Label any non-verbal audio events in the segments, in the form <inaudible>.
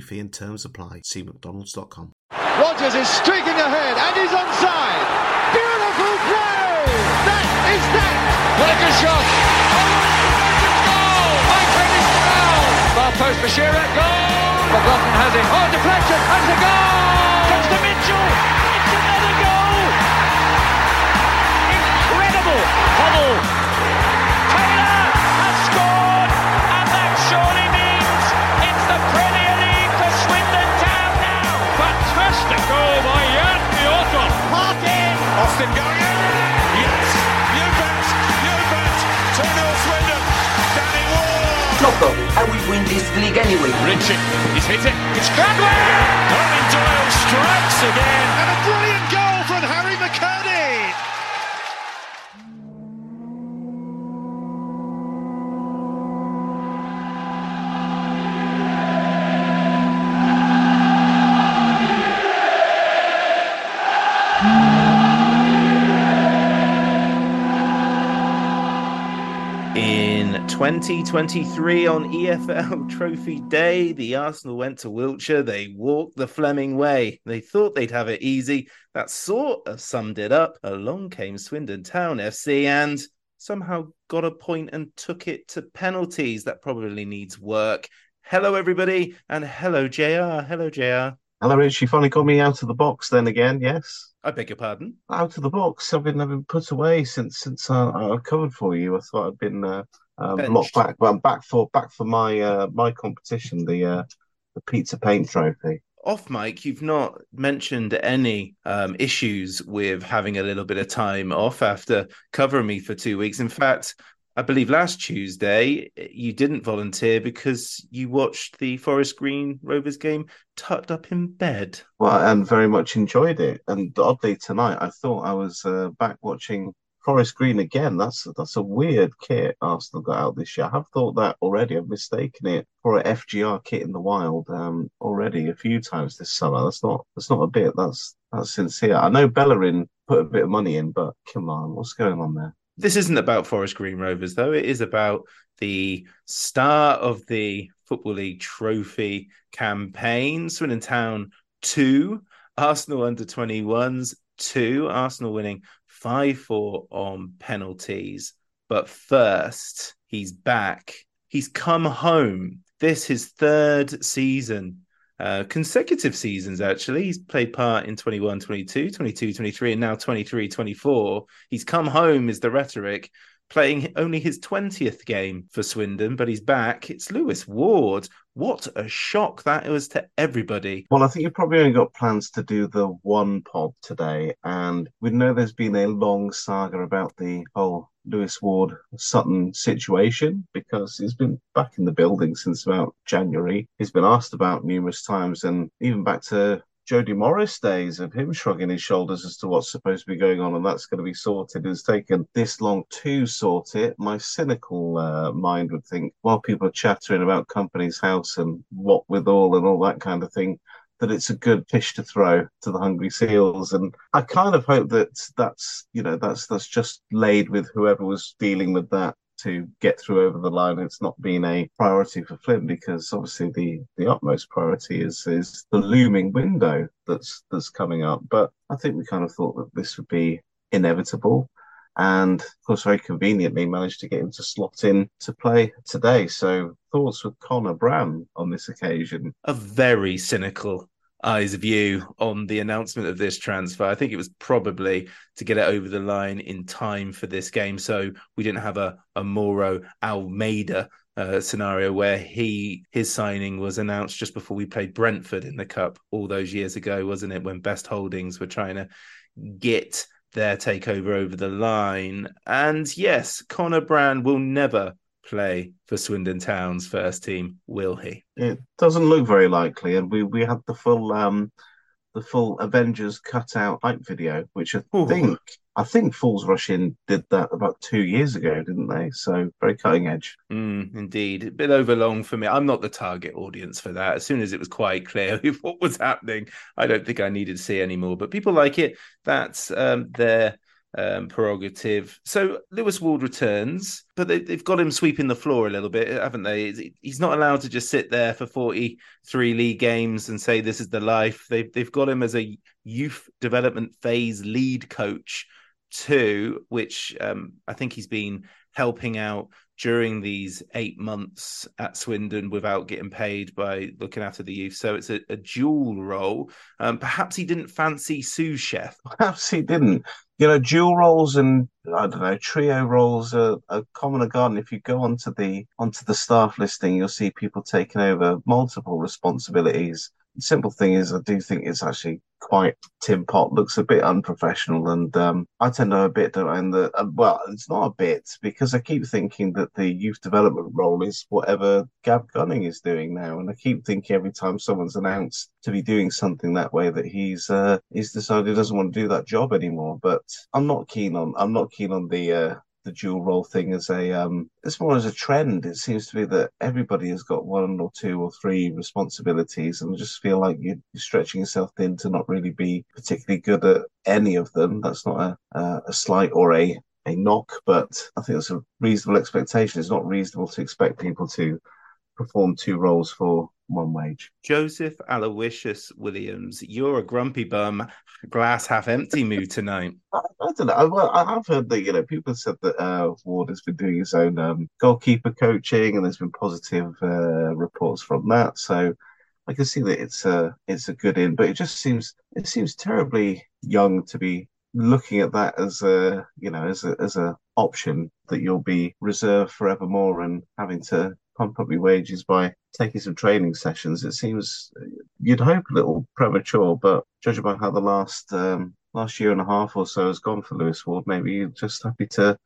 fee and terms apply. See McDonald's.com. Rogers is streaking ahead and he's onside. Beautiful play! That is that! Like a shot! Goal! By Curtis Brown! Far post for Shearer, goal! McLaughlin has it. Oh, deflection, and a goal! Comes to Mitchell! It's another goal! Parkin! Austin going in! Yes! You bet! You bet! 2-0 Swindon! Danny Ward! Loco, I will win this league anyway. Richie, he's hit it. It's Cradwell! Eoin Doyle strikes again. And a brilliant goal 2023 on EFL <laughs> Trophy Day, the Arsenal went to Wiltshire. They walked the Fleming way. They thought they'd have it easy. That sort of summed it up. Along came Swindon Town FC and somehow got a point and took it to penalties. That probably needs work. Hello, everybody, and hello, JR. Hello, JR. Hello, Rich. You finally got me out of the box then again, yes? I beg your pardon. Out of the box. I've been, I've been put away since since uh, I covered for you. I thought I'd been uh, um, Benched. back, but I'm back for back for my uh, my competition, the uh, the Pizza Paint Trophy. Off Mike, you've not mentioned any um, issues with having a little bit of time off after covering me for two weeks. In fact, I believe last Tuesday you didn't volunteer because you watched the Forest Green Rovers game tucked up in bed. Well, and very much enjoyed it. And oddly tonight, I thought I was uh, back watching Forest Green again. That's that's a weird kit Arsenal got out this year. I have thought that already. I've mistaken it for a FGR kit in the wild um, already a few times this summer. That's not that's not a bit. That's that's sincere. I know Bellerin put a bit of money in, but come on, what's going on there? This isn't about Forest Green Rovers, though. It is about the start of the Football League Trophy campaign. Swindon Town 2, Arsenal under 21s 2, Arsenal winning 5 4 on penalties. But first, he's back. He's come home. This his third season uh, consecutive seasons actually he's played part in 21 22 22 23 and now 23 24 he's come home is the rhetoric playing only his 20th game for swindon but he's back. It's lewis ward. What a shock that was to everybody. Well, I think you've probably only got plans to do the one pod today, and we know there's been a long saga about the whole Lewis Ward Sutton situation because he's been back in the building since about January. He's been asked about numerous times, and even back to Jody Morris days of him shrugging his shoulders as to what's supposed to be going on, and that's going to be sorted. It's taken this long to sort it. My cynical uh, mind would think, while people are chattering about Companies House and what with all and all that kind of thing, that it's a good fish to throw to the hungry seals. And I kind of hope that that's you know that's that's just laid with whoever was dealing with that to get through over the line. It's not been a priority for Flynn because obviously the the utmost priority is is the looming window that's that's coming up. But I think we kind of thought that this would be inevitable. And of course, very conveniently managed to get him to slot in to play today. So, thoughts with Connor Bram on this occasion? A very cynical eyes view on the announcement of this transfer. I think it was probably to get it over the line in time for this game, so we didn't have a a Mauro Almeida uh, scenario where he his signing was announced just before we played Brentford in the cup all those years ago, wasn't it? When Best Holdings were trying to get their takeover over the line. And yes, Connor Brand will never play for Swindon Town's first team, will he? It doesn't look very likely, and we we had the full um the full Avengers cutout hype video, which I Ooh. think I think Fools Rush In did that about two years ago, didn't they? So very cutting edge. Mm, indeed, a bit overlong for me. I'm not the target audience for that. As soon as it was quite clear <laughs> what was happening, I don't think I needed to see anymore. But people like it. That's um, their um, prerogative. So Lewis Ward returns, but they, have got him sweeping the floor a little bit, haven't they? He's not allowed to just sit there for 43 league games and say this is the life. They've, they've got him as a youth development phase lead coach too, which um, I think he's been helping out during these eight months at Swindon without getting paid by looking after the youth. So it's a, a dual role. Um, perhaps he didn't fancy sous chef. Perhaps he didn't. You know, dual roles and I don't know trio roles are, are common and garden. If you go onto the onto the staff listing, you'll see people taking over multiple responsibilities simple thing is, I do think it's actually quite Tim Pot looks a bit unprofessional, and um, I tend to know a bit. And the uh, well, it's not a bit because I keep thinking that the youth development role is whatever Gav Gunning is doing now, and I keep thinking every time someone's announced to be doing something that way that he's uh, he's decided he doesn't want to do that job anymore. But I'm not keen on I'm not keen on the uh, the dual role thing as a um it's more as a trend. It seems to be that everybody has got one or two or three responsibilities and I just feel like you're stretching yourself thin to not really be particularly good at any of them. That's not a a slight or a a knock but i think it's a reasonable expectation. It's not reasonable to expect people to perform two roles for one wage. Joseph Aloysius Williams, you're a grumpy bum, glass half empty mood tonight. <laughs> I, I, don't know. I, well, I have heard that you know people have said that uh, Ward has been doing his own um, goalkeeper coaching, and there's been positive uh, reports from that. So I can see that it's a it's a good in, but it just seems it seems terribly young to be looking at that as a you know as a as a option that you'll be reserved forevermore and having to pump up your wages by taking some training sessions. It seems you'd hope a little premature, but judging by how the last um, last year and a half or so has gone for Lewis Ward, maybe you're just happy to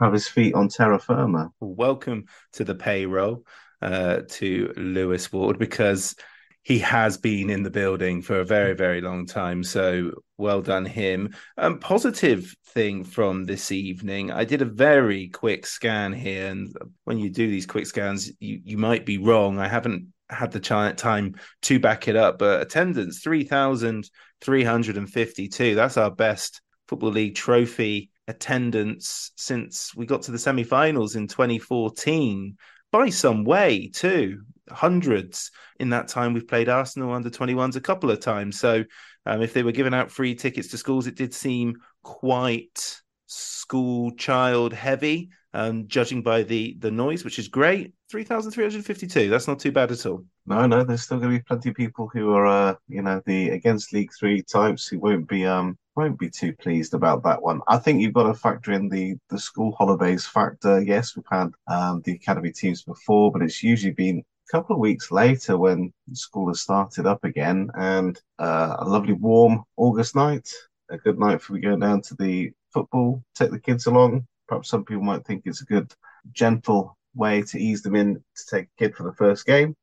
have his feet on terra firma. Welcome to the payroll uh, to Lewis Ward because he has been in the building for a very, very long time. So well done him. Um, positive thing from this evening. I did a very quick scan here, and when you do these quick scans, you you might be wrong. I haven't had the time to back it up, but attendance three thousand three hundred and fifty-two. That's our best football league trophy attendance since we got to the semi-finals in 2014 by some way too hundreds in that time. We've played Arsenal under 21s a couple of times. So um, if they were giving out free tickets to schools, it did seem quite school child heavy, um, judging by the the noise, which is great. 3,352. That's not too bad at all. No, no, there's still going to be plenty of people who are, uh, you know, the against League Three types who won't be um won't be too pleased about that one. I think you've got to factor in the the school holidays factor. Yes, we've had um, the academy teams before, but it's usually been couple of weeks later when school has started up again and uh, a lovely warm August night, a good night for we go down to the football, take the kids along. Perhaps some people might think it's a good, gentle way to ease them in to take a kid for the first game.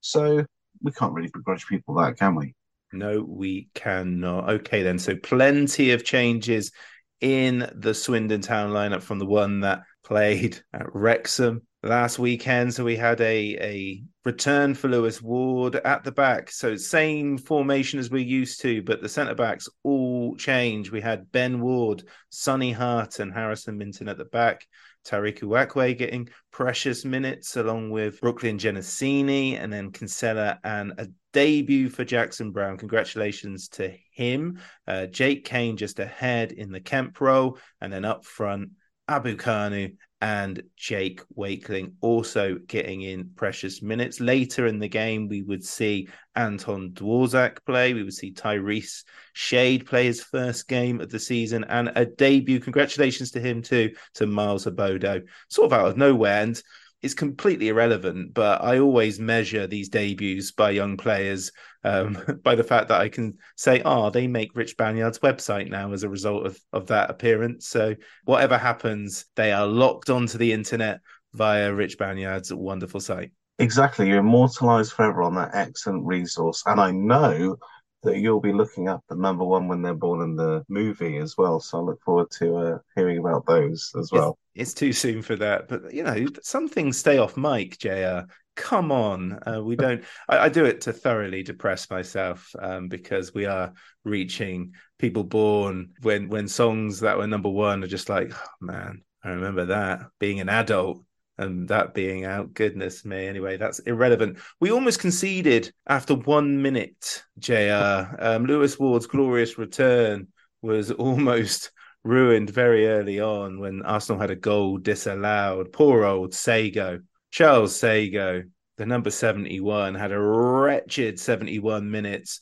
So we can't really begrudge people that, can we? No, we cannot. Okay, then. So plenty of changes in the Swindon Town lineup from the one that played at Wrexham last weekend. So we had a a return for Lewis Ward at the back. So same formation as we're used to, but the centre backs all change. We had Ben Ward, Sonny Hart, and Harrison Minton at the back. Tariq Uwakwe getting precious minutes along with Brooklyn Genesini and then Kinsella and a debut for Jackson Brown. Congratulations to him. Uh, Jake Cain just ahead in the Kemp role and then up front, Abu Kanu and Jake Wakeling also getting in precious minutes. Later in the game, we would see Anton Dworzak play. We would see Tyrese Shade play his first game of the season and a debut. Congratulations to him too, to Miles Abodo, sort of out of nowhere. And it's completely irrelevant, but I always measure these debuts by young players um, <laughs> by the fact that I can say, oh, they make Rich Banyard's website now as a result of, of that appearance. So whatever happens, they are locked onto the internet via Rich Banyard's wonderful site. Exactly. You're immortalized forever on that excellent resource. And I know that you'll be looking up the number one when they're born in the movie as well. So I look forward to uh, hearing about those as well. It's, it's, too soon for that, but you know, some things stay off mic, Jr. Come on, uh, we <laughs> don't. I, I, do it to thoroughly depress myself um, because we are reaching people born when when songs that were number one are just like, oh, man, I remember that being an adult and that being out. Goodness me. Anyway, that's irrelevant. We almost conceded after one minute, JR. Um, Lewis Ward's glorious return was almost ruined very early on when Arsenal had a goal disallowed. Poor old Sagoe. Charles Sagoe, the number 71, had a wretched 71 minutes.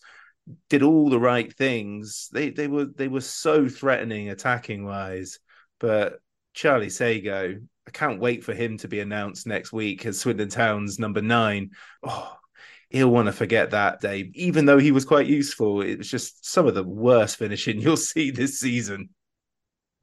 Did all the right things. They they were they were so threatening attacking wise, but Charlie Sagoe I can't wait for him to be announced next week as Swindon Town's number nine. Oh, he'll want to forget that day, even though he was quite useful. It was just some of the worst finishing <laughs> you'll see this season.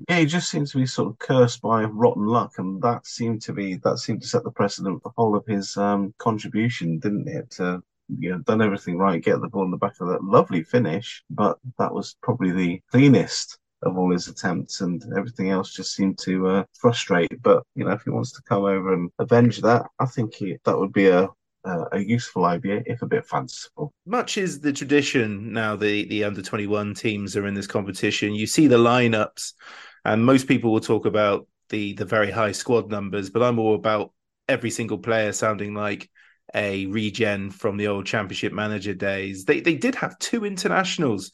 Yeah, he just seems to be sort of cursed by rotten luck, and that seemed to be that seemed to set the precedent for the whole of his um, contribution, didn't it? To you know, done everything right, get the ball in the back of that lovely finish, but that was probably the cleanest of all his attempts, and everything else just seemed to uh, frustrate. But you know, if he wants to come over and avenge that, I think he, that would be a uh, a useful idea, if a bit fanciful. Much is the tradition now. The the under twenty one teams are in this competition. You see the lineups, and most people will talk about the the very high squad numbers, but I'm all about every single player sounding like a regen from the old championship manager days. They they did have two internationals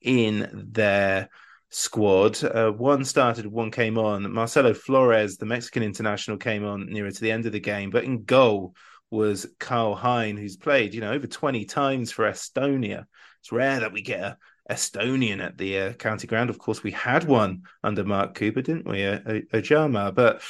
in their squad. Uh, one started, one came on. Marcelo Flores, the Mexican international, came on nearer to the end of the game. But in goal was Karl Hein, who's played, you know, over 20 times for Estonia. It's rare that we get a Estonian at the uh, county ground. Of course, we had one under Mark Cooper, didn't we? A, a But,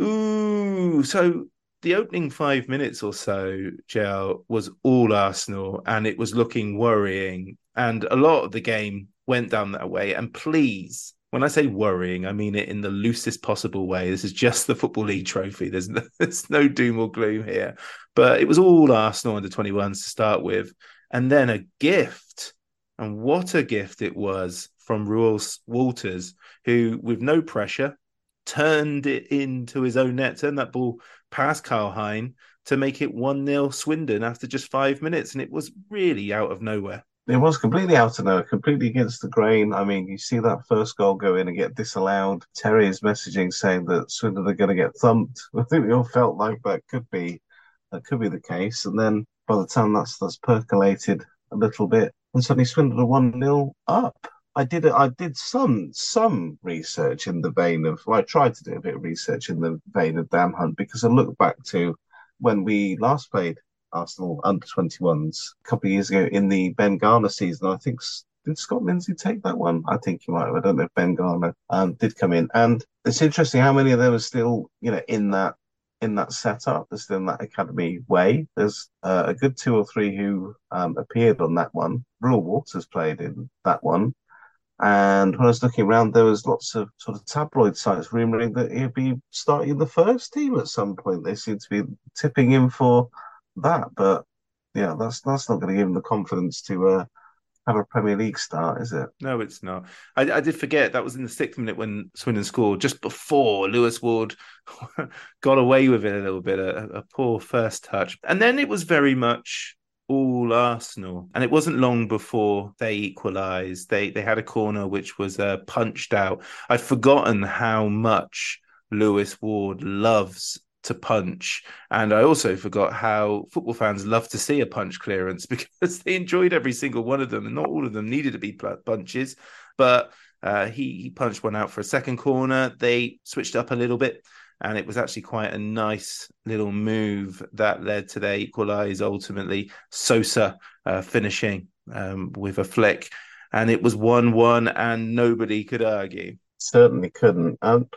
ooh, so the opening five minutes or so, Joe, was all Arsenal and it was looking worrying. And a lot of the game went down that way. And please, when I say worrying, I mean it in the loosest possible way. This is just the Football League trophy. There's no, <laughs> there's no doom or gloom here. But it was all Arsenal under 21s to start with. And then a gift. And what a gift it was from Reuell Walters, who, with no pressure, turned it into his own net, turned that ball past Karl Hein to make it 1 0 Swindon after just five minutes. And it was really out of nowhere it was completely out of nowhere, completely against the grain. I mean, you see that first goal go in and get disallowed. Terry is messaging saying that Swindon are going to get thumped. <laughs> I think we all felt like that could be that could be the case. And then by the time that's that's percolated a little bit, and suddenly Swindon are one 0 up. I did I did some some research in the vein of well, I tried to do a bit of research in the vein of Dan Hunt because I looked back to when we last played Arsenal under 21s a couple of years ago in the Ben Garner season. I think did Scott Lindsey take that one? I think he might have. I don't know if Ben Garner um, did come in. And it's interesting how many of them are still, you know, in that in that setup. They're still in that academy way. There's uh, a good two or three who um, appeared on that one. Reuell Walters played in that one. And when I was looking around, there was lots of sort of tabloid sites rumouring that he'd be starting the first team at some point. They seem to be tipping him for that. But yeah, that's that's not going to give him the confidence to uh, have a Premier League start, is it? No, it's not. I, I, did forget that was in the sixth minute when Swindon scored, just before Lewis Ward <laughs> got away with it a little bit, a, a, poor first touch. And then it was very much all Arsenal. And it wasn't long before they equalised. They they had a corner which was uh, punched out. I'd forgotten how much Lewis Ward loves to punch. And I also forgot how football fans love to see a punch clearance <laughs> because they enjoyed every single one of them, and not all of them needed to be punches. But uh, he, he punched one out for a second corner. They switched up a little bit, and it was actually quite a nice little move that led to their equalise. Ultimately, Sosa uh, finishing um, with a flick, and it was one-one, and nobody could argue. Certainly couldn't. Um,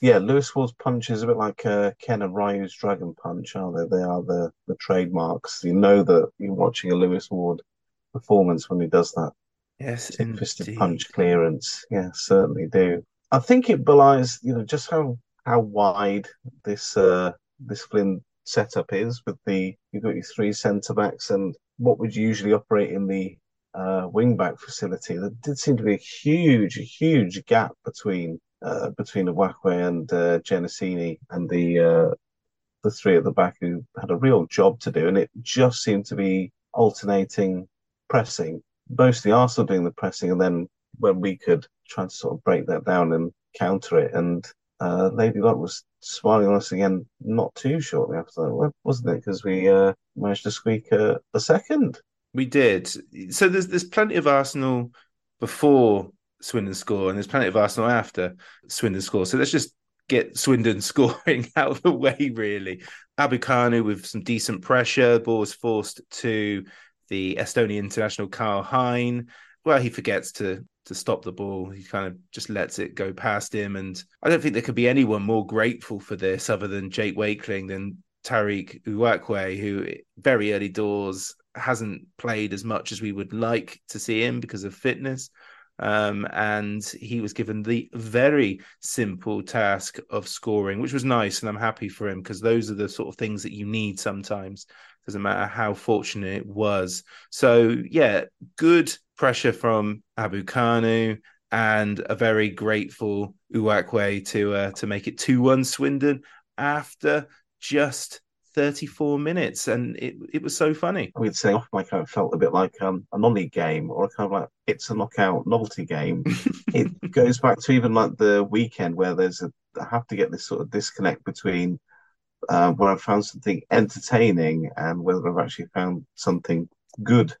yeah, Lewis Ward's punch is a bit like uh, Ken and Ryu's Dragon Punch, aren't they? They are the, the trademarks. You know that you're watching a Lewis Ward performance when he does that. Yes, fisted punch clearance. Yeah, certainly do. I think it belies, you know, just how how wide this uh this Flynn setup is with the you've got your three centre backs and what would usually operate in the uh, wing back facility. There did seem to be a huge, huge gap between uh, between Uwakwe and uh, Genesini and the uh, the three at the back who had a real job to do, and it just seemed to be alternating pressing, mostly Arsenal doing the pressing, and then when we could try to sort of break that down and counter it, and uh, Lady Luck was smiling on us again not too shortly after that, wasn't it? Because we uh, managed to squeak a, a second. We did. So there's there's plenty of Arsenal before Swindon score, and there's plenty of Arsenal after Swindon score. So let's just get Swindon <laughs> scoring out of the way, really. Abu Kanu with some decent pressure. Ball was forced to the Estonian international Karl Hein. Well, he forgets to to stop the ball. He kind of just lets it go past him. And I don't think there could be anyone more grateful for this other than Jake Wakeling than Tariq Uwakwe, who very early doors hasn't played as much as we would like to see him because of fitness. Um, and he was given the very simple task of scoring, which was nice. And I'm happy for him because those are the sort of things that you need sometimes. Doesn't matter how fortunate it was. So, yeah, good pressure from Abu Kanu and a very grateful Uwakwe to uh, to make it 2 1 Swindon after just 34 minutes and it, it was so funny. I would say off my kind of felt a bit like um, a non-league game or a kind of like it's a knockout novelty game. <laughs> it goes back to even like the weekend where there's a I have to get this sort of disconnect between uh, where I found something entertaining and whether I've actually found something good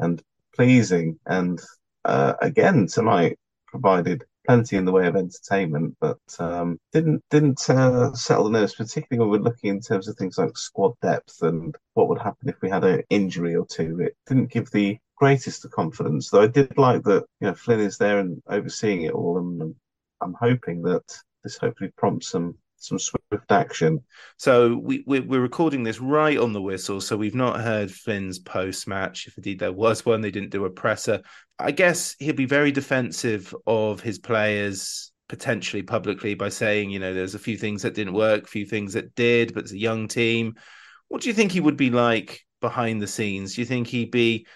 and pleasing. And uh, again, tonight provided plenty in the way of entertainment, but um, didn't didn't uh, settle the nerves, particularly when we're looking in terms of things like squad depth and what would happen if we had an injury or two. It didn't give the greatest of confidence, though. I did like that you know Flynn is there and overseeing it all, and I'm hoping that this hopefully prompts some some swift action. So we, we are recording this right on the whistle, so we've not heard Flynn's post match. If indeed there was one, they didn't do a presser. I guess he'll be very defensive of his players potentially publicly by saying, you know, there's a few things that didn't work, a few things that did, but it's a young team. What do you think he would be like behind the scenes? Do you think he'd be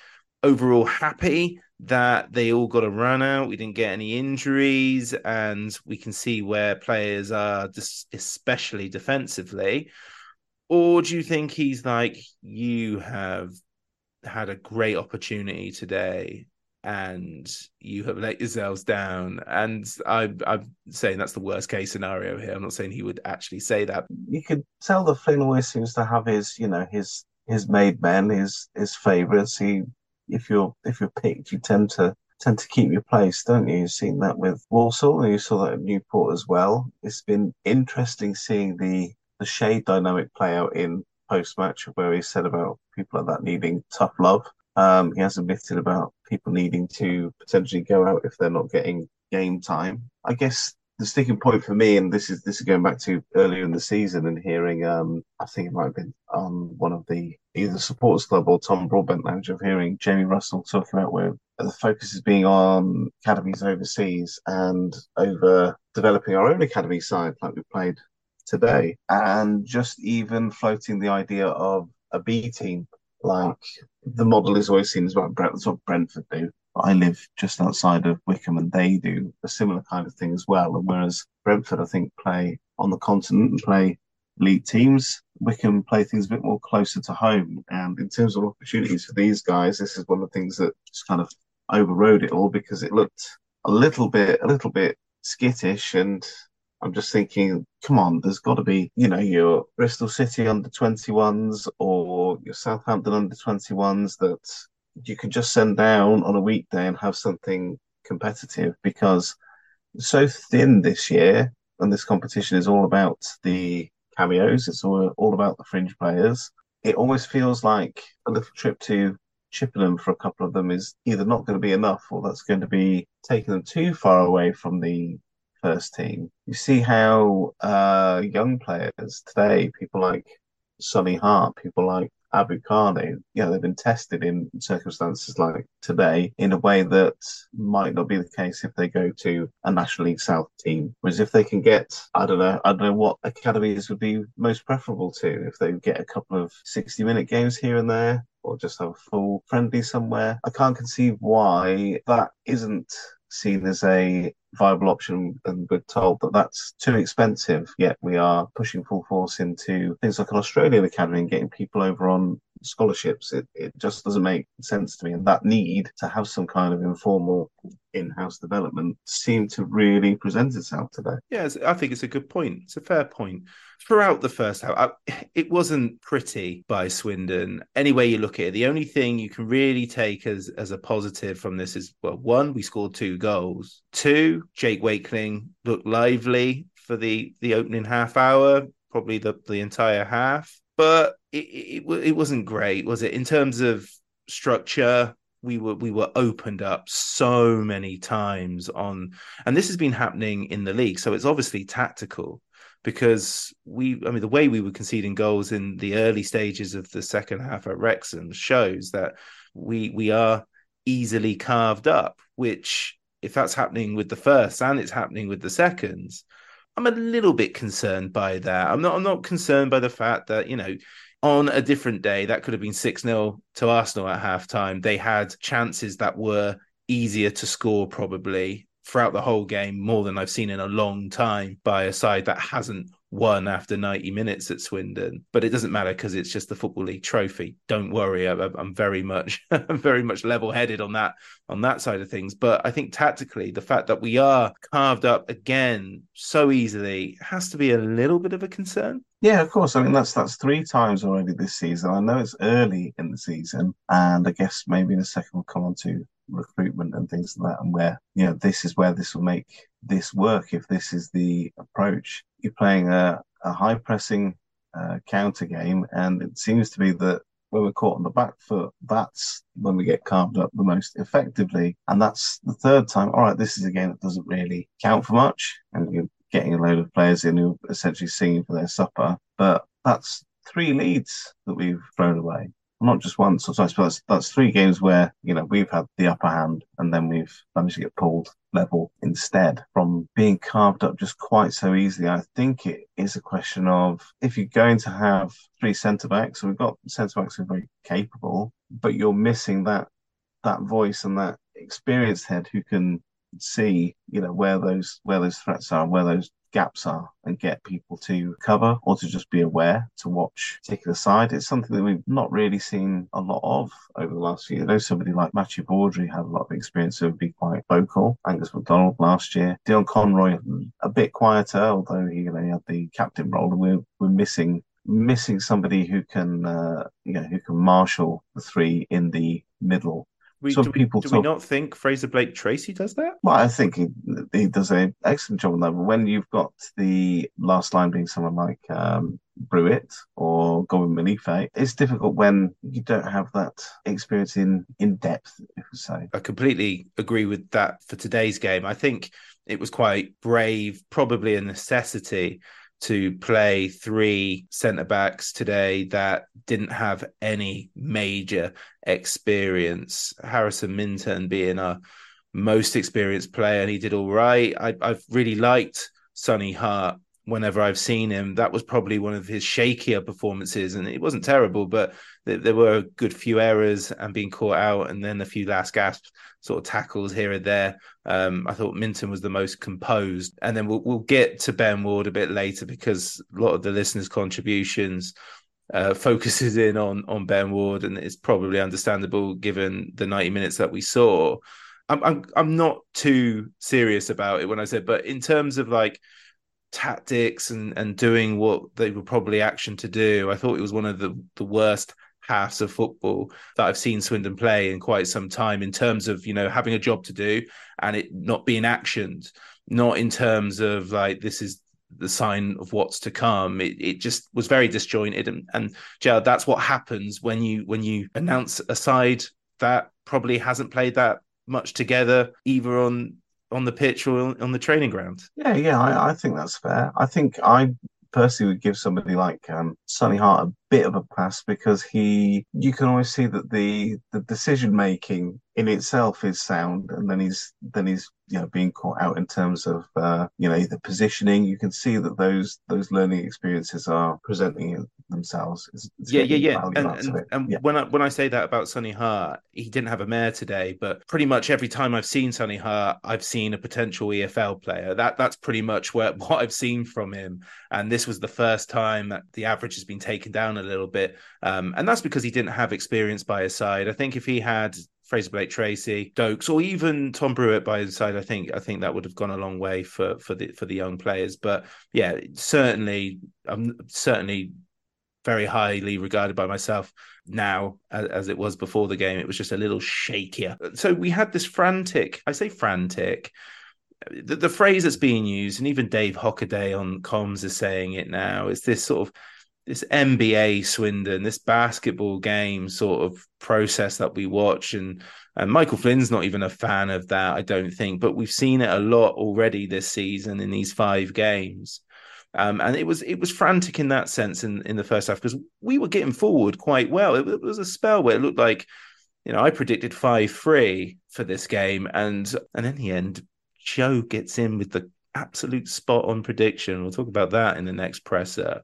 overall happy that they all got a run out. We didn't get any injuries, and we can see where players are, especially defensively. Or do you think he's like, you have had a great opportunity today and you have let yourselves down? And I, I'm saying that's the worst case scenario here. I'm not saying he would actually say that. You could tell that Flynn always seems to have his, you know, his his made men, his his favourites. He if you're if you're picked, you tend to tend to keep your place, don't you? You've seen that with Walsall, and you saw that at Newport as well. It's been interesting seeing the the shade dynamic play out in post match, where he said about people like that needing tough love. Um, he has admitted about people needing to potentially go out if they're not getting game time. I guess the sticking point for me, and this is this is going back to earlier in the season and hearing, um, I think it might have been on one of the either supporters club or Tom Broadbent lounge of hearing Jamie Russell talking about where the focus is being on academies overseas and over developing our own academy side, like we played today, and just even floating the idea of a B team. Like the model is always seen as what, Brentford do I live just outside of Wycombe and they do a similar kind of thing as well. And whereas Brentford, I think, play on the continent and play elite teams, Wycombe play things a bit more closer to home. And in terms of opportunities for these guys, this is one of the things that just kind of overrode it all because it looked a little bit, a little bit skittish and I'm just thinking, come on, there's got to be, you know, your Bristol City under 21s or your Southampton under 21s that you could just send down on a weekday and have something competitive because it's so thin this year and this competition is all about the cameos, it's all, all about the fringe players. It always feels like a little trip to Chippenham for a couple of them is either not going to be enough or that's going to be taking them too far away from the first team. You see how uh, young players today, people like Sonny Hart, people like Abu Kanu, you know, they've been tested in circumstances like today in a way that might not be the case if they go to a National League South team. Whereas if they can get, I don't know, I don't know what academies would be most preferable to if they get a couple of 60 minute games here and there or just have a full friendly somewhere. I can't conceive why that isn't seen as a viable option and we're told that that's too expensive yet we are pushing full force into things like an australian academy and getting people over on scholarships. It, it just doesn't make sense to me. And that need to have some kind of informal in-house development seemed to really present itself today. Yeah i think it's a good point. It's a fair point. Throughout the first half <sighs> it wasn't pretty by swindon. Any way you look at it the only thing you can really take as as a positive from this is well one we scored two goals. Two jake wakeling looked lively for the the opening half hour probably the the entire half. But it, it, it wasn't great, was it? In terms of structure, we were we were opened up so many times on, and this has been happening in the league. So it's obviously tactical because we, I mean, the way we were conceding goals in the early stages of the second half at Wrexham shows that we we are easily carved up. Which, if that's happening with the first and it's happening with the seconds, I'm a little bit concerned by that. I'm not. I'm not concerned by the fact that you know, on a different day, that could have been six 0 to Arsenal at halftime. They had chances that were easier to score probably throughout the whole game, more than I've seen in a long time by a side that hasn't won after 90 minutes at Swindon, but it doesn't matter because it's just the Football League trophy. Don't worry, I'm very much, <laughs> very much level-headed on that on that side of things. But I think tactically, the fact that we are carved up again so easily has to be a little bit of a concern. Yeah, of course. I mean, that's that's three times already this season. I know it's early in the season, and I guess maybe in a second we'll come on to recruitment and things like that, and where you know this is where this will make this work if this is the approach you're playing a, a high pressing uh, counter game, and it seems to be that when we're caught on the back foot, that's when we get carved up the most effectively. And that's the third time. All right, this is a game that doesn't really count for much, and you're getting a load of players in who are essentially singing for their supper. But that's three leads that we've thrown away not just once or twice, but that's, that's three games where, you know, we've had the upper hand and then we've managed to get pulled level instead from being carved up just quite so easily. I think it is a question of if you're going to have three centre backs, so we've got centre backs who are very capable, but you're missing that that voice and that experienced head who can see, you know, where those where those threats are, where those gaps are and get people to cover or to just be aware to watch particular side. It's something that we've not really seen a lot of over the last few years. I know somebody like Matthew Baudry had a lot of experience of being quite vocal. Angus MacDonald last year. Dion Conroy a bit quieter, although he you know, he had the captain role and we're we're missing missing somebody who can uh, you know who can marshal the three in the middle we, Some do, people do talk... we not think Frazer Blake-Tracy does that? Well, I think he, he does an excellent job on that. But when you've got the last line being someone like um, Brewitt or Godwin Malife, it's difficult when you don't have that experience in in depth. If we say, I completely agree with that for today's game. I think it was quite brave, probably a necessity to play three centre backs today that didn't have any major experience. Harrison Minton being our most experienced player, and he did all right. I, I've really liked Sonny Hart whenever I've seen him. That was probably one of his shakier performances, and it wasn't terrible, but th- there were a good few errors and being caught out, and then a few last gasp sort of tackles here and there. Um, I thought Minton was the most composed, and then we'll, we'll get to Ben Ward a bit later because a lot of the listeners' contributions. Uh, focuses in on on Ben Ward, and it's probably understandable given the ninety minutes that we saw. I'm I'm I'm not too serious about it when I said, but in terms of like tactics and and doing what they were probably action to do. I thought it was one of the the worst halves of football that I've seen Swindon play in quite some time in terms of you know having a job to do and it not being actioned, not in terms of like this is the sign of what's to come. It, it just was very disjointed and and that's what happens when you when you announce a side that probably hasn't played that much together either on on the pitch or on the training ground. Yeah, yeah, I, I think that's fair. I think I personally would give somebody like um, Sonny Hart a bit of a pass because he, you can always see that the the decision making in itself is sound, and then he's then he's you know being caught out in terms of uh, you know the positioning. You can see that those those learning experiences are presenting themselves. It's, it's yeah, yeah, yeah. And, and, and yeah. when I when I say that about Sonny Hart, he didn't have a mare today, but pretty much every time I've seen Sonny Hart, I've seen a potential EFL player. That that's pretty much where <laughs> what I've seen from him. And this was the first time that the average has been taken down a little bit, um, and that's because he didn't have experience by his side. I think if he had Frazer Blake-Tracy, Doakes, or even Tom Brewitt by his side, I think I think that would have gone a long way for for the for the young players. But yeah, certainly, I'm certainly very highly regarded by myself now as, as, it was before the game. It was just a little shakier. So we had this frantic. I say frantic. The, the phrase that's being used, and even Dave Hockaday on comms is saying it now, is this sort of this NBA Swindon, this basketball game sort of process that we watch, and and Michael Flynn's not even a fan of that, I don't think. But we've seen it a lot already this season in these five games, um, and it was it was frantic in that sense in in the first half because we were getting forward quite well. It, it was a spell where it looked like, you know, I predicted five three for this game, and and in the end, Joe gets in with the absolute spot on prediction. We'll talk about that in the next presser.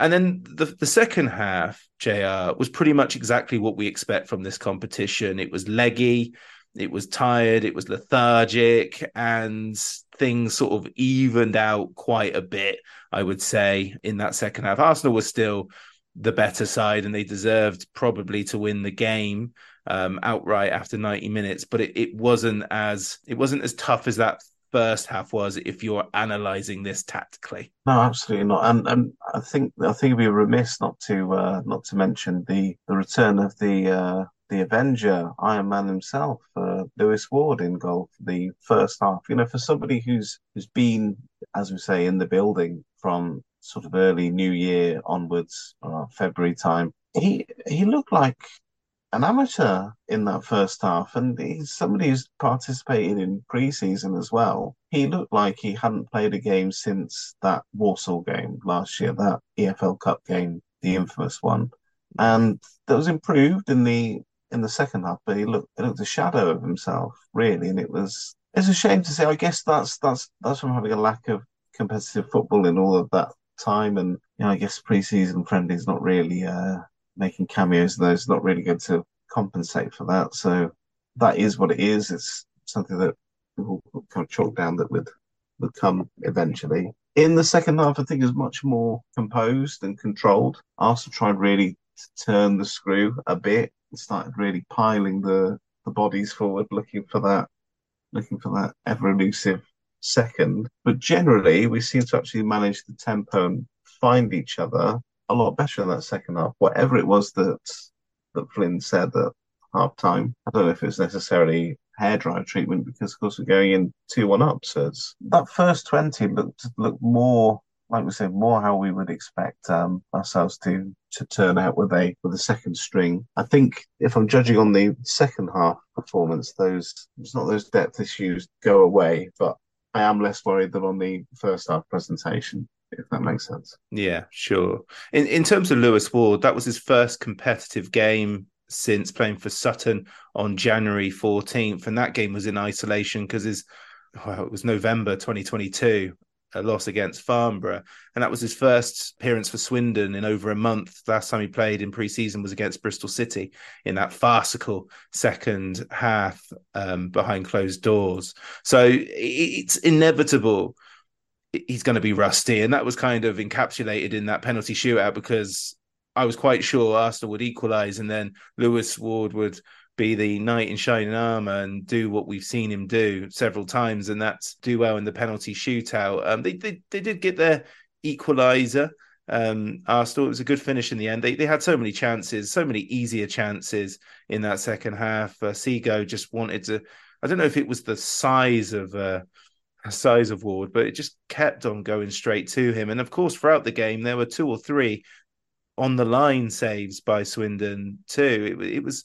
And then the, the second half, JR, was pretty much exactly what we expect from this competition. It was leggy, it was tired, it was lethargic, and things sort of evened out quite a bit, I would say, in that second half. Arsenal was still the better side and they deserved probably to win the game um, outright after 90 minutes but it, it wasn't as it wasn't as tough as that first half was if you're analysing this tactically. No, absolutely not. And and I think I think be remiss not to uh, not to mention the the return of the uh, the Avenger, Iron Man himself, uh, Lewis Ward in goal for the first half. You know, for somebody who's who's been, as we say, in the building from sort of early New Year onwards, uh, February time, he he looked like an amateur in that first half, and he's somebody who's participated in pre-season as well. He looked like he hadn't played a game since that Walsall game last year, that EFL Cup game, the infamous one, and that was improved in the in the second half. But he looked he looked a shadow of himself really, and it was it's a shame to say. I guess that's that's that's from having a lack of competitive football in all of that time, and you know, I guess pre-season friendly is not really. Uh, making cameos those not really going to compensate for that. So that is what it is. It's something that will kind of chalk down that would would come eventually. In the second half, I think is much more composed and controlled. Arsenal tried really to turn the screw a bit and started really piling the the bodies forward, looking for that looking for that ever elusive second. But generally, we seem to actually manage the tempo and find each other a lot better in that second half. Whatever it was that that Flynn said at half time, I don't know if it's necessarily hairdryer treatment because of course we're going in two one up. So that first twenty looked looked more like we said, more how we would expect um, ourselves to to turn out with a with a second string. I think if I'm judging on the second half performance, those it's not those depth issues go away, but I am less worried than on the first half presentation if that makes sense. Yeah, sure. In in terms of Lewis Ward, that was his first competitive game since playing for Sutton on January 14th, and that game was in isolation because his well, it was November 2022, a loss against Farnborough, and that was his first appearance for Swindon in over a month. Last time he played in pre-season was against Bristol City in that farcical second half um, behind closed doors. So it's inevitable he's going to be rusty, and that was kind of encapsulated in that penalty shootout because I was quite sure Arsenal would equalise, and then Lewis Ward would be the knight in shining armor and do what we've seen him do several times, and that's do well in the penalty shootout. Um, they, they they did get their equaliser. Um, Arsenal, it was a good finish in the end. They they had so many chances, so many easier chances in that second half. Uh, Sagoe just wanted to. I don't know if it was the size of uh, size of Ward, but it just kept on going straight to him. And of course, throughout the game, there were two or three on the line saves by Swindon too. It, it was.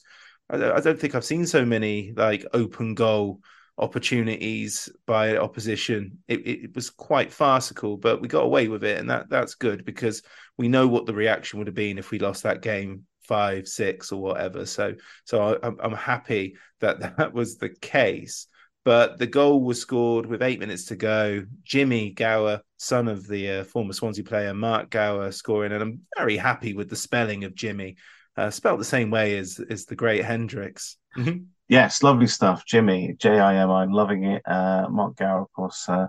I don't think I've seen so many like open goal opportunities by opposition. It, it, was quite farcical, but we got away with it, and that that's good because we know what the reaction would have been if we lost that game five, six, or whatever. So so I, I'm happy that <laughs> that was the case. But the goal was scored with eight minutes to go. Jimmy Gower, son of the uh, former Swansea player Mark Gower, scoring, and I'm very happy with the spelling of Jimmy, uh, spelled the same way as as the great Hendrix. Mm-hmm. Yes, lovely stuff, Jimmy. J I M. I'm loving it. Uh, Mark Gower, of course, uh,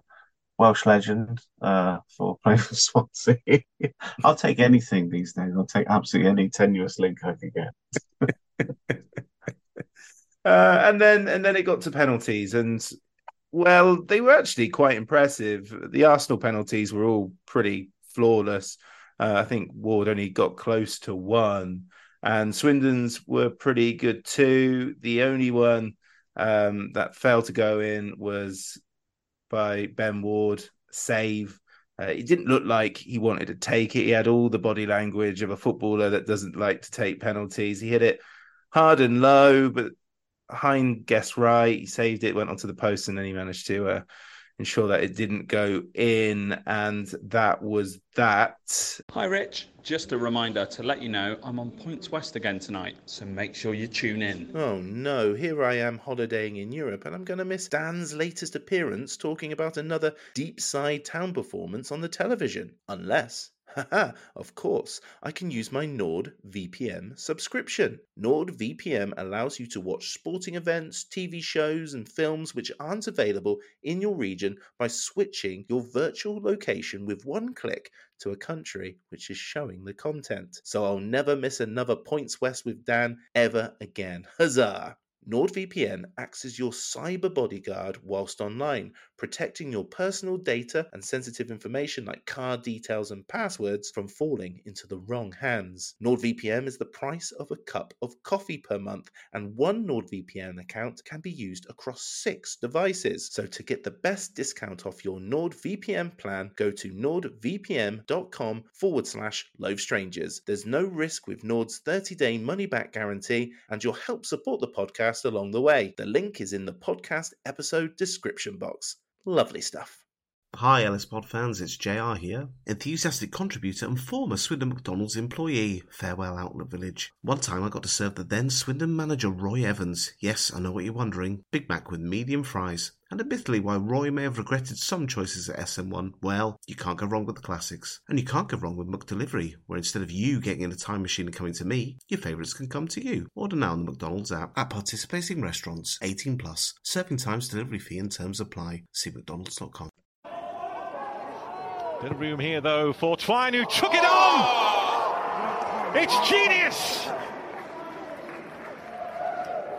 Welsh legend uh, for <laughs> playing for Swansea. I'll take anything these days. I'll take absolutely any tenuous link I can get. <laughs> uh, and then and then it got to penalties, and well, they were actually quite impressive. The Arsenal penalties were all pretty flawless. Uh, I think Ward only got close to one and Swindon's were pretty good too. The only one um, that failed to go in was by Ben Ward save. Uh, it didn't look like he wanted to take it. He had all the body language of a footballer that doesn't like to take penalties. He hit it hard and low, but Hind guessed right. He saved it, went onto the post, and then he managed to uh, ensure that it didn't go in. And that was that. Hi, Rich. Just a reminder to let you know I'm on Points West again tonight, so make sure you tune in. Oh no, here I am holidaying in Europe, and I'm going to miss Dan's latest appearance talking about another Deep Side Town performance on the television. Unless Haha, <laughs> of course, I can use my NordVPN subscription. NordVPN allows you to watch sporting events, TV shows, and films which aren't available in your region by switching your virtual location with one click to a country which is showing the content. So I'll never miss another Points West with Dan ever again. <laughs> Huzzah! NordVPN acts as your cyber bodyguard whilst online, protecting your personal data and sensitive information like card details and passwords from falling into the wrong hands. NordVPN is the price of a cup of coffee per month, and one NordVPN account can be used across six devices. So, to get the best discount off your NordVPN plan, go to nordvpn.com forward slash loaf strangers. There's no risk with Nord's 30 day money back guarantee, and you'll help support the podcast along the way. The link is in the podcast episode description box. Lovely stuff. Hi, Ellis Pod fans, it's JR here, enthusiastic contributor and former Swindon McDonald's employee. Farewell, Outlet Village. One time I got to serve the then Swindon manager Roy Evans. Yes, I know what you're wondering. Big Mac with medium fries. And admittedly, while Roy may have regretted some choices at SM1, well, you can't go wrong with the classics. And you can't go wrong with McDelivery, where instead of you getting in a time machine and coming to me, your favourites can come to you. Order now on the McDonald's app at participating restaurants, 18 plus. Serving times, delivery fee and terms apply. See mcdonalds.com. Bit of room here, though, for Twine, who took it on! It's genius!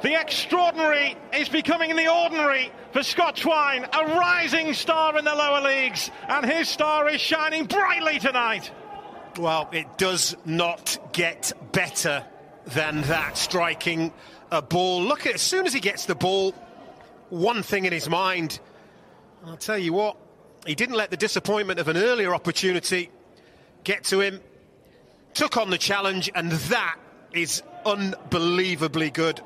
The extraordinary is becoming the ordinary for Scott Twine, a rising star in the lower leagues, and his star is shining brightly tonight. Well, it does not get better than that, striking a ball. Look as soon as he gets the ball, one thing in his mind. I'll tell you what, he didn't let the disappointment of an earlier opportunity get to him, took on the challenge, and that is unbelievably good.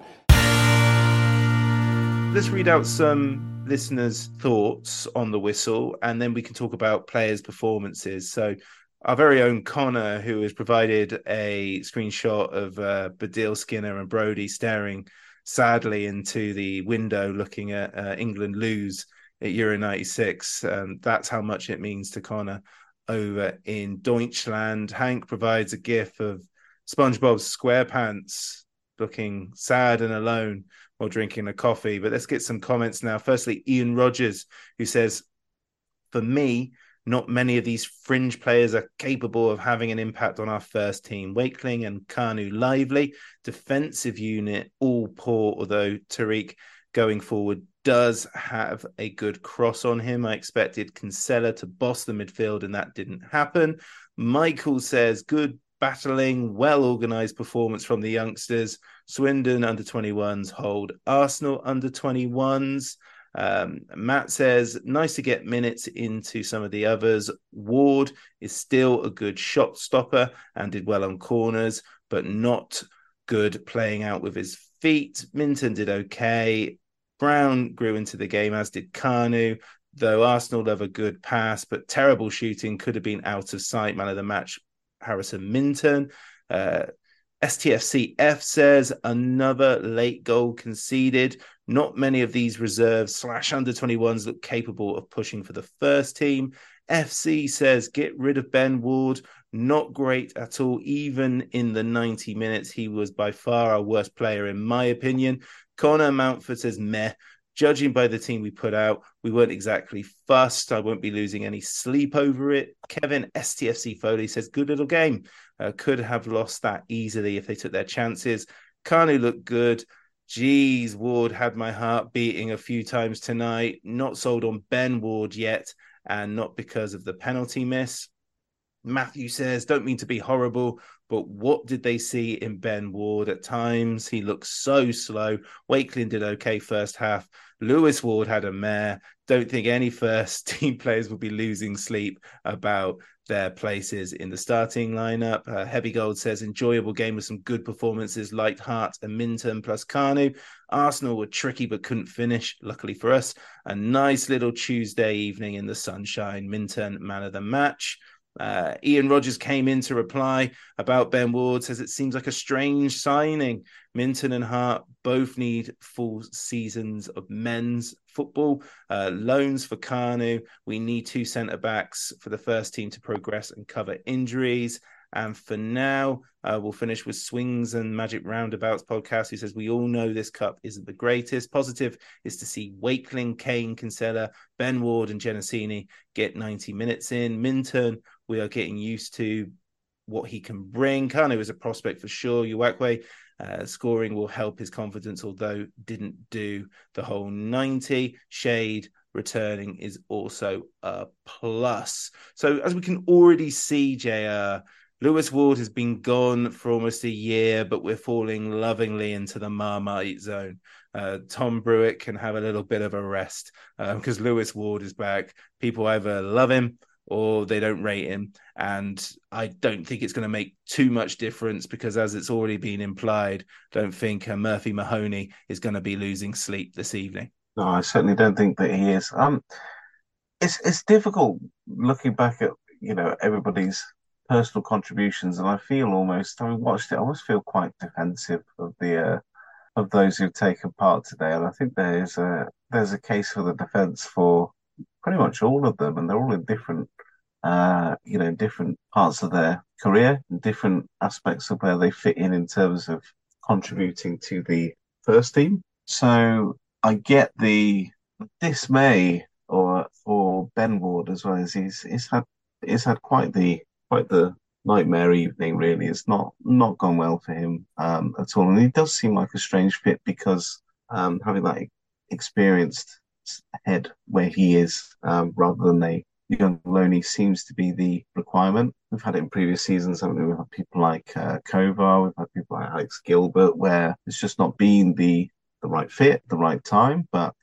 Let's read out some listeners' thoughts on the whistle, and then we can talk about players' performances. So, our very own Connor, who has provided a screenshot of uh, Baddiel Skinner and Broudie staring sadly into the window, looking at uh, England lose at Euro 96. Um, that's how much it means to Connor over in Deutschland. Hank provides a gif of SpongeBob SquarePants looking sad and alone while drinking a coffee. But let's get some comments now. Firstly, Ian Rogers, who says, For me, Not many of these fringe players are capable of having an impact on our first team. Wakeling and Kanu lively. Defensive unit all poor, although Tariq going forward does have a good cross on him. I expected Kinsella to boss the midfield, and that didn't happen. Michael says, good battling, well organized performance from the youngsters. Swindon under 21s hold Arsenal under 21s. Um, Matt says, nice to get minutes into some of the others. Ward is still a good shot stopper and did well on corners, but not good playing out with his feet. Minton did okay. Brown grew into the game, as did Kanu, though Arsenal love a good pass, but terrible shooting could have been out of sight. Man of the match, Harrison Minton. Uh, STFCF says another late goal conceded. Not many of these reserves slash under 21s look capable of pushing for the first team. FC says get rid of Ben Ward. Not great at all. Even in the 90 minutes, he was by far our worst player, in my opinion. Connor Mountford says meh. Judging by the team we put out, we weren't exactly fussed. I won't be losing any sleep over it. Kevin STFC Foley says good little game. Uh, could have lost that easily if they took their chances. Kanu looked good. Geez, Ward had my heart beating a few times tonight. Not sold on Ben Ward yet, and not because of the penalty miss. Matthew says, don't mean to be horrible, but what did they see in Ben Ward at times? He looked so slow. Wakeling did okay first half. Lewis Ward had a mare. Don't think any first <laughs> team players will be losing sleep about their places in the starting lineup. Uh, Heavy Gold says enjoyable game with some good performances like Hart and Minton plus Kanu. Arsenal were tricky but couldn't finish. Luckily for us, a nice little Tuesday evening in the sunshine. Minton man of the match. Uh, Ian Rogers came in to reply about Ben Ward, says it seems like a strange signing. Minton and Hart both need full seasons of men's football. Uh, loans for Kanu. We need two centre backs for the first team to progress and cover injuries. And for now, uh, we'll finish with Swings and Magic Roundabouts podcast, who says, We all know this cup isn't the greatest. Positive is to see Wakeling, Cain, Kinsella, Ben Ward, and Genesini get 90 minutes in. Minton, we are getting used to what he can bring. Kanu is a prospect for sure. Uwakwe uh, scoring will help his confidence, although didn't do the whole 90. Shade returning is also a plus. So, as we can already see, JR, Lewis Ward has been gone for almost a year, but we're falling lovingly into the Marmite zone. Uh, Tom Brewitt can have a little bit of a rest because uh, Lewis Ward is back. People either love him or they don't rate him. And I don't think it's going to make too much difference because, as it's already been implied, don't think uh, Murphy Mahoney is going to be losing sleep this evening. No, I certainly don't think that he is. Um, it's it's difficult looking back at you know everybody's personal contributions, and I feel almost I watched it, I almost feel quite defensive of the uh, of those who've taken part today, and I think there's a there's a case for the defence for pretty much all of them, and they're all in different uh, you know different parts of their career, different aspects of where they fit in in terms of contributing to the first team. So I get the dismay or for Ben Ward as well as he's he's had he's had quite the quite the nightmare evening. Really, it's not not gone well for him um, at all, and he does seem like a strange fit because um, having that experienced head where he is um, rather than a young Loney seems to be the requirement. We've had it in previous seasons, haven't we? We've had people like uh, Kovar, we've had people like Alex Gilbert, where it's just not been the the right fit, the right time. But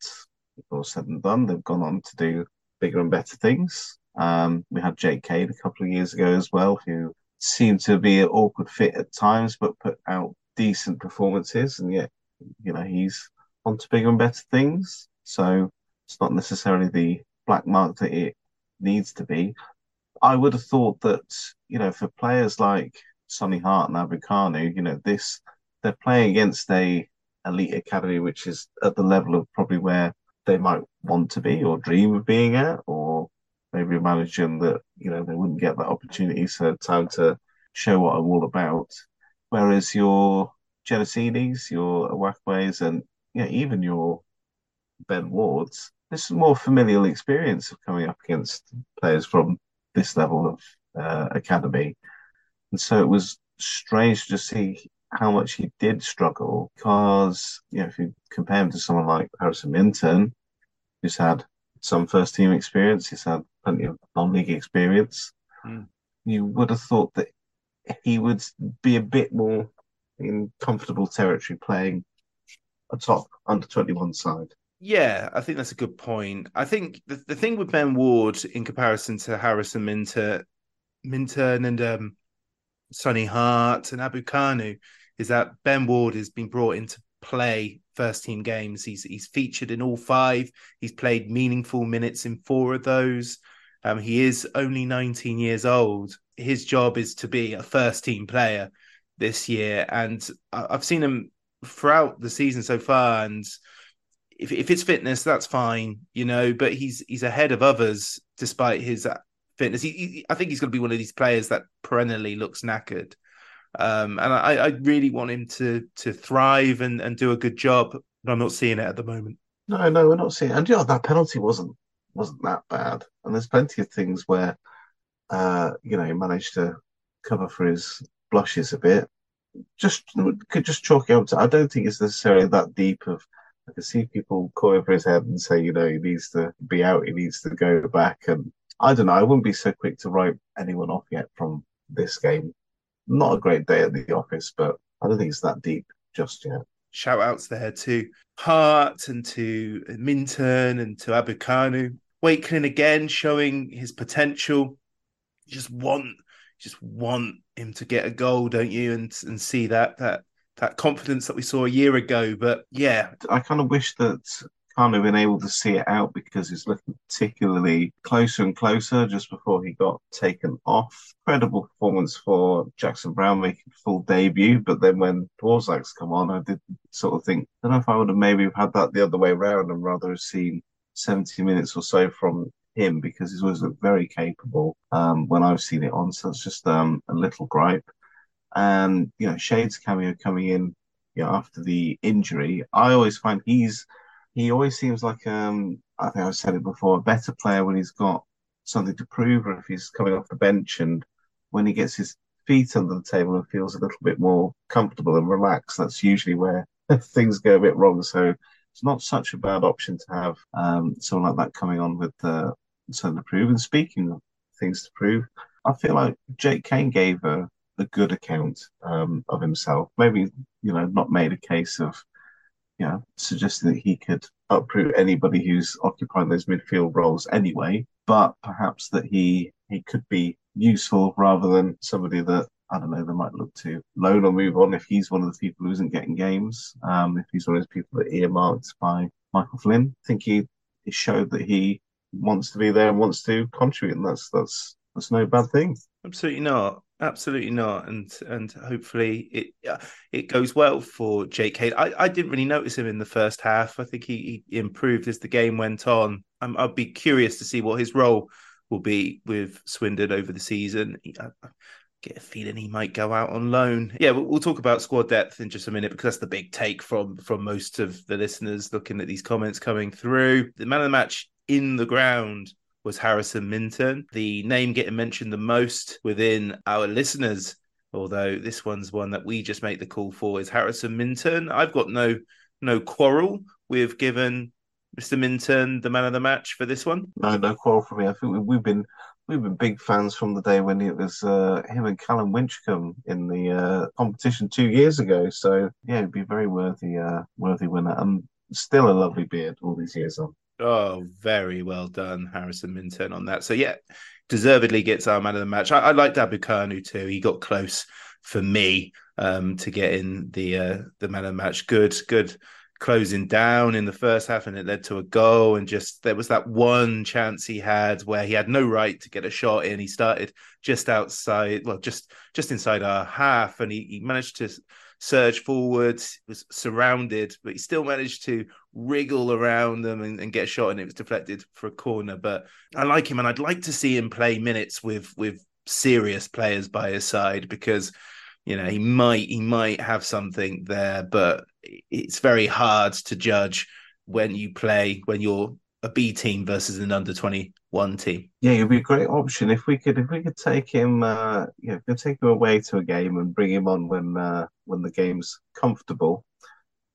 all said and done, they've gone on to do bigger and better things. Um, we had Jake Cade a couple of years ago as well, who seemed to be an awkward fit at times, but put out decent performances. And yet, you know, he's on to bigger and better things. So it's not necessarily the black mark that it needs to be. I would have thought that, you know, for players like Sonny Hart and Abu Kanu, you know, this they're playing against a elite academy, which is at the level of probably where they might want to be or dream of being at, or maybe imagine that you know they wouldn't get that opportunity, so time to show what I'm all about. Whereas your Genesinis, your Uwakwe's, and yeah, even your Ben Ward's, this is more familial experience of coming up against players from this level of uh, academy. And so it was strange to see how much he did struggle because, you know, if you compare him to someone like Harrison Minton, who's had some first team experience, he's had plenty of non league experience, mm. you would have thought that he would be a bit more in comfortable territory playing a top under 21 side. Yeah, I think that's a good point. I think the, the thing with Ben Ward in comparison to Harrison Minter, Minturn and um, Sonny Hart and Abu Kanu is that Ben Ward has been brought into play first team games. He's he's featured in all five. He's played meaningful minutes in four of those. Um, he is only 19 years old. His job is to be a first team player this year, and I've seen him throughout the season so far. And if if it's fitness, that's fine, you know. But he's he's ahead of others despite his fitness. He, he, I think he's going to be one of these players that perennially looks knackered. Um, and I, I really want him to to thrive and, and do a good job, but I'm not seeing it at the moment. No, no, we're not seeing. It. And you know, that penalty wasn't wasn't that bad. And there's plenty of things where, uh, you know, he managed to cover for his blushes a bit. Just could just chalk it up to. I don't think it's necessarily that deep. Of I can see people calling for his head and say, you know, he needs to be out. He needs to go back. And I don't know. I wouldn't be so quick to write anyone off yet from this game. Not a great day at the office, but I don't think it's that deep just yet. Shout outs there to Hart and to Minturn and to Abukanu. Wakeling again showing his potential. You just want, just want him to get a goal, don't you? And and see that that that confidence that we saw a year ago. But yeah, I kind of wish that kind of been able to see it out because he's looking particularly closer and closer just before he got taken off. Incredible performance for Jackson Brown making full debut, but then when Dvorak's come on, I did sort of think, I don't know if I would have maybe had that the other way around and rather have seen 70 minutes or so from him because he's always looked very capable um, when I've seen it on. So it's just um, a little gripe. And, you know, Shades cameo coming in you know, after the injury, I always find he's he always seems like um I think I've said it before, a better player when he's got something to prove or if he's coming off the bench and when he gets his feet under the table and feels a little bit more comfortable and relaxed, that's usually where <laughs> things go a bit wrong. So it's not such a bad option to have um, someone like that coming on with uh, something to prove. And speaking of things to prove, I feel like Jake Cain gave a, a good account um, of himself. Maybe, you know, not made a case of you know, suggesting that he could uproot anybody who's occupying those midfield roles anyway, but perhaps that he he could be useful rather than somebody that I don't know they might look to loan or move on if he's one of the people who isn't getting games. Um, if he's one of those people that earmarked by Michael Flynn, I think he, he showed that he wants to be there and wants to contribute, and that's that's that's no bad thing. Absolutely not. Absolutely not, and and hopefully it uh, it goes well for Jake Cain. I, I didn't really notice him in the first half. I think he, he improved as the game went on. I'll be curious to see what his role will be with Swindon over the season. I, I get a feeling he might go out on loan. Yeah, we'll, we'll talk about squad depth in just a minute because that's the big take from from most of the listeners looking at these comments coming through. The man of the match in the ground was Harrison Minton, The name getting mentioned the most within our listeners, although this one's one that we just make the call for, is Harrison Minton. I've got no no quarrel with given Mr. Minton the man of the match for this one. No, no quarrel for me. I think we've been we've been big fans from the day when it was uh, him and Callum Winchcombe in the uh, competition two years ago. So yeah, it'd be very worthy uh, worthy winner and still a lovely beard all these years on. Oh, very well done, Harrison Minton, on that. So yeah, deservedly gets our man of the match. I, I liked Abu Kanu too. He got close for me um, to get in the uh, the man of the match. Good, good closing down in the first half, and it led to a goal. And just there was that one chance he had where he had no right to get a shot in. He started just outside, well, just just inside our half, and he, he managed to surge forward, was surrounded, but he still managed to wriggle around them and, and, get shot, and it was deflected for a corner. But I like him, and I'd like to see him play minutes with with serious players by his side because you know he might he might have something there, but it's very hard to judge when you play when you're a B team versus an under twenty one team. Yeah, it'd be a great option if we could if we could take him uh yeah, could take him away to a game and bring him on when uh when the game's comfortable.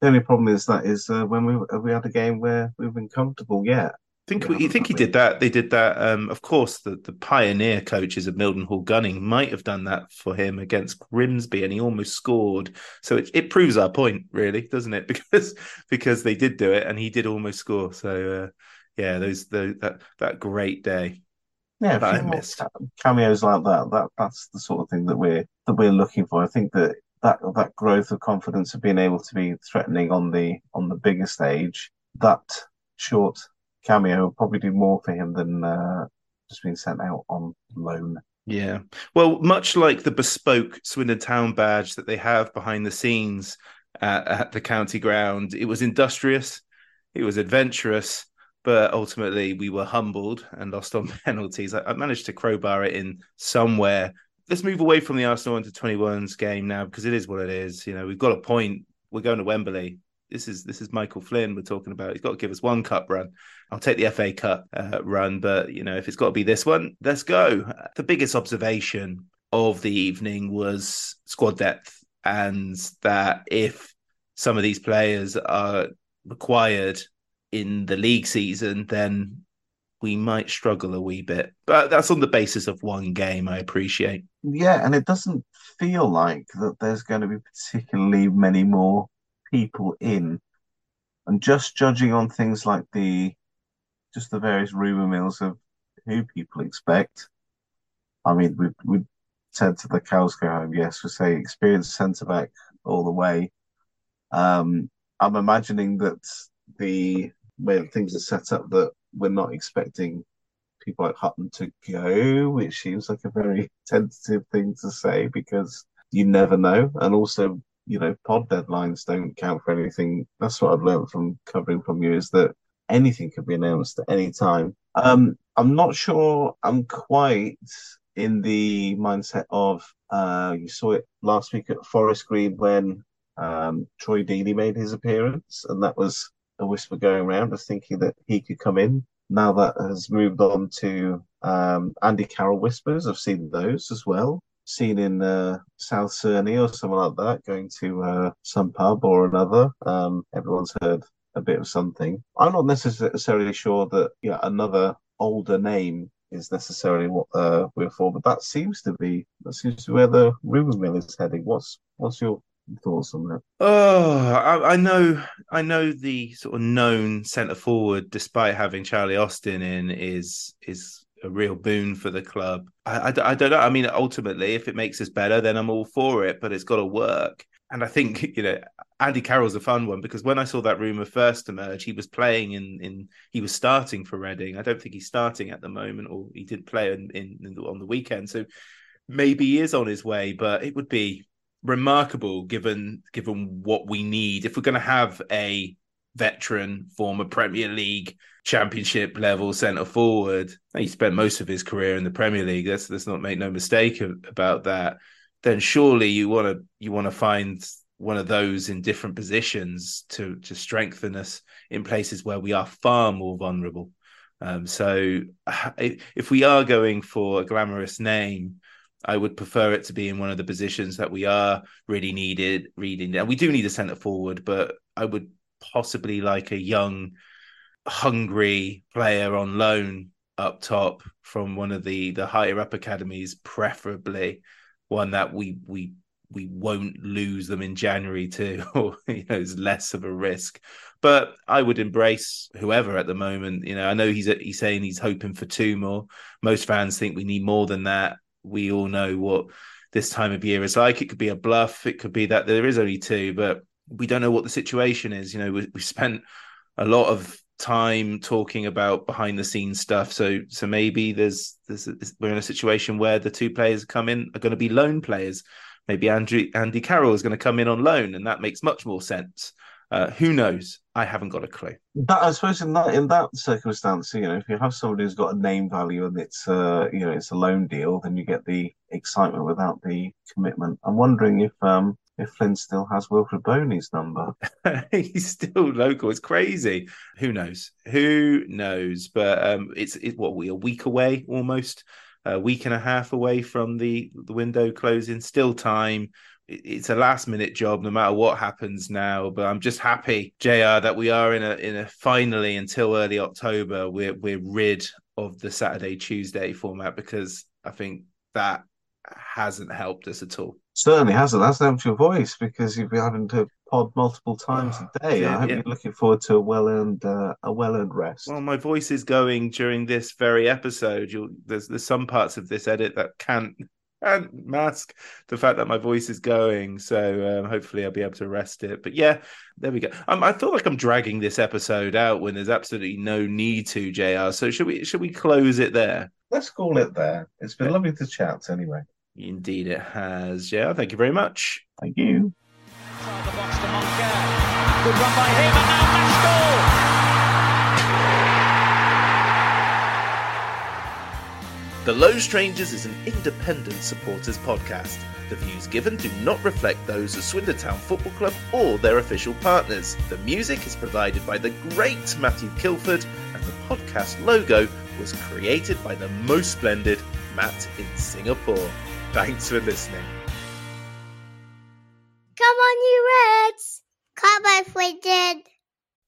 The only problem is that is uh, when we we had a game where we've been comfortable yet. I think we, think he did that. They did that. Um, of course, the, the pioneer coaches of Mildenhall Gunning might have done that for him against Grimsby, and he almost scored. So it, it proves our point, really, doesn't it? <laughs> Because because they did do it, and he did almost score. So uh, yeah, those the, that that great day. Yeah, that I a few more missed. ca- cameos like that. That that's the sort of thing that we're that we're looking for. I think that that that growth of confidence of being able to be threatening on the on the bigger stage, that short cameo will probably do more for him than uh, just being sent out on loan. Yeah. Well, much like the bespoke Swindon Town badge that they have behind the scenes at, at the county ground, it was industrious, it was adventurous, but ultimately we were humbled and lost on <laughs> penalties. I, I managed to crowbar it in somewhere. Let's move away from the Arsenal under 21s game now because it is what it is. You know, we've got a point. We're going to Wembley. This is this is Michael Flynn we're talking about. He's got to give us one cup run. I'll take the FA Cup uh, run, but you know if it's got to be this one, let's go. The biggest observation of the evening was squad depth, and that if some of these players are required in the league season, then we might struggle a wee bit. But that's on the basis of one game. I appreciate. Yeah, and it doesn't feel like that there's going to be particularly many more people in. And just judging on things like the just the various rumor mills of who people expect. I mean, we we said to the cows go home. Yes, we say experienced centre back all the way. Um, I'm imagining that the way things are set up that we're not expecting people like Hutton to go, which seems like a very <laughs> tentative thing to say because you never know. And also, you know, pod deadlines don't count for anything. That's what I've learned from covering from you is that anything could be announced at any time. Um, I'm not sure I'm quite in the mindset of uh, you saw it last week at Forest Green when um, Troy Deeney made his appearance, and that was a whisper going around of thinking that he could come in. Now that has moved on to um, Andy Carroll whispers. I've seen those as well. Seen in uh, South Cerney or somewhere like that, going to uh, some pub or another. Um, everyone's heard a bit of something. I'm not necessarily sure that yeah, another older name is necessarily what uh, we're for, but that seems to be that seems to be where the rumor mill is heading. What's what's your thoughts on that? Oh, I, I know, I know the sort of known centre forward, despite having Charlie Austin in, is is a real boon for the club. I, I, I don't know. I mean, ultimately, if it makes us better, then I'm all for it. But it's got to work. And I think <laughs> you know, Andy Carroll's a fun one because when I saw that rumor first emerge, he was playing in in he was starting for Reading. I don't think he's starting at the moment, or he did play in, in, in on the weekend. So maybe he is on his way, but it would be remarkable given given what we need if we're going to have a veteran former Premier League championship level centre forward. He spent most of his career in the Premier League. Let's let's not make no mistake about that. Then surely you want to you want to find one of those in different positions to to strengthen us in places where we are far more vulnerable. Um, so if we are going for a glamorous name, I would prefer it to be in one of the positions that we are really needed, reading. And we do need a centre forward, but I would possibly like a young, hungry player on loan up top from one of the the higher up academies, preferably one that we we we won't lose them in January to, <laughs> or you know, is less of a risk. But I would embrace whoever at the moment. You know, I know he's he's saying he's hoping for two more. Most fans think we need more than that. We all know what this time of year is like. It could be a bluff. It could be that there is only two, but we don't know what the situation is. You know, we, we spent a lot of time talking about behind the scenes stuff. So so maybe there's there's we're in a situation where the two players come in are going to be loan players. Maybe Andrew Andy Carroll is going to come in on loan, and that makes much more sense. Uh, who knows? I haven't got a clue. That I suppose in that in that circumstance, you know, if you have somebody who's got a name value and it's uh you know it's a loan deal, then you get the excitement without the commitment. I'm wondering if um if Flynn still has Wilfried Bony's number. <laughs> <laughs> He's still local. It's crazy. Who knows? Who knows? But um, it's it, what we a week away almost, a week and a half away from the the window closing. Still time. It, it's a last minute job, no matter what happens now. But I'm just happy, Jr. That we are in a in a finally until early October. We're we're rid of the Saturday Tuesday format because I think that hasn't helped us at all. Certainly hasn't. That's helped your voice because you've been having to pod multiple times a day. yeah, I hope yeah. you're looking forward to a well earned uh, a well earned rest. Well, my voice is going during this very episode. You'll, there's there's some parts of this edit that can't can't mask the fact that my voice is going. So um, hopefully I'll be able to rest it. But yeah, there we go. Um, I feel like I'm dragging this episode out when there's absolutely no need to, Jr. So should we should we close it there? Let's call it there. It's been lovely to chat anyway. Indeed, it has. Yeah, thank you very much. Thank you. The box to Good run by him, and now match goal. The Low Strangers is an independent supporters podcast. The views given do not reflect those of Swindon Town Football Club or their official partners. The music is provided by the great Matthew Kilford, and the podcast logo was created by the most splendid Matt in Singapore. Thanks for listening. Come on, you Reds! Come on, Swindon!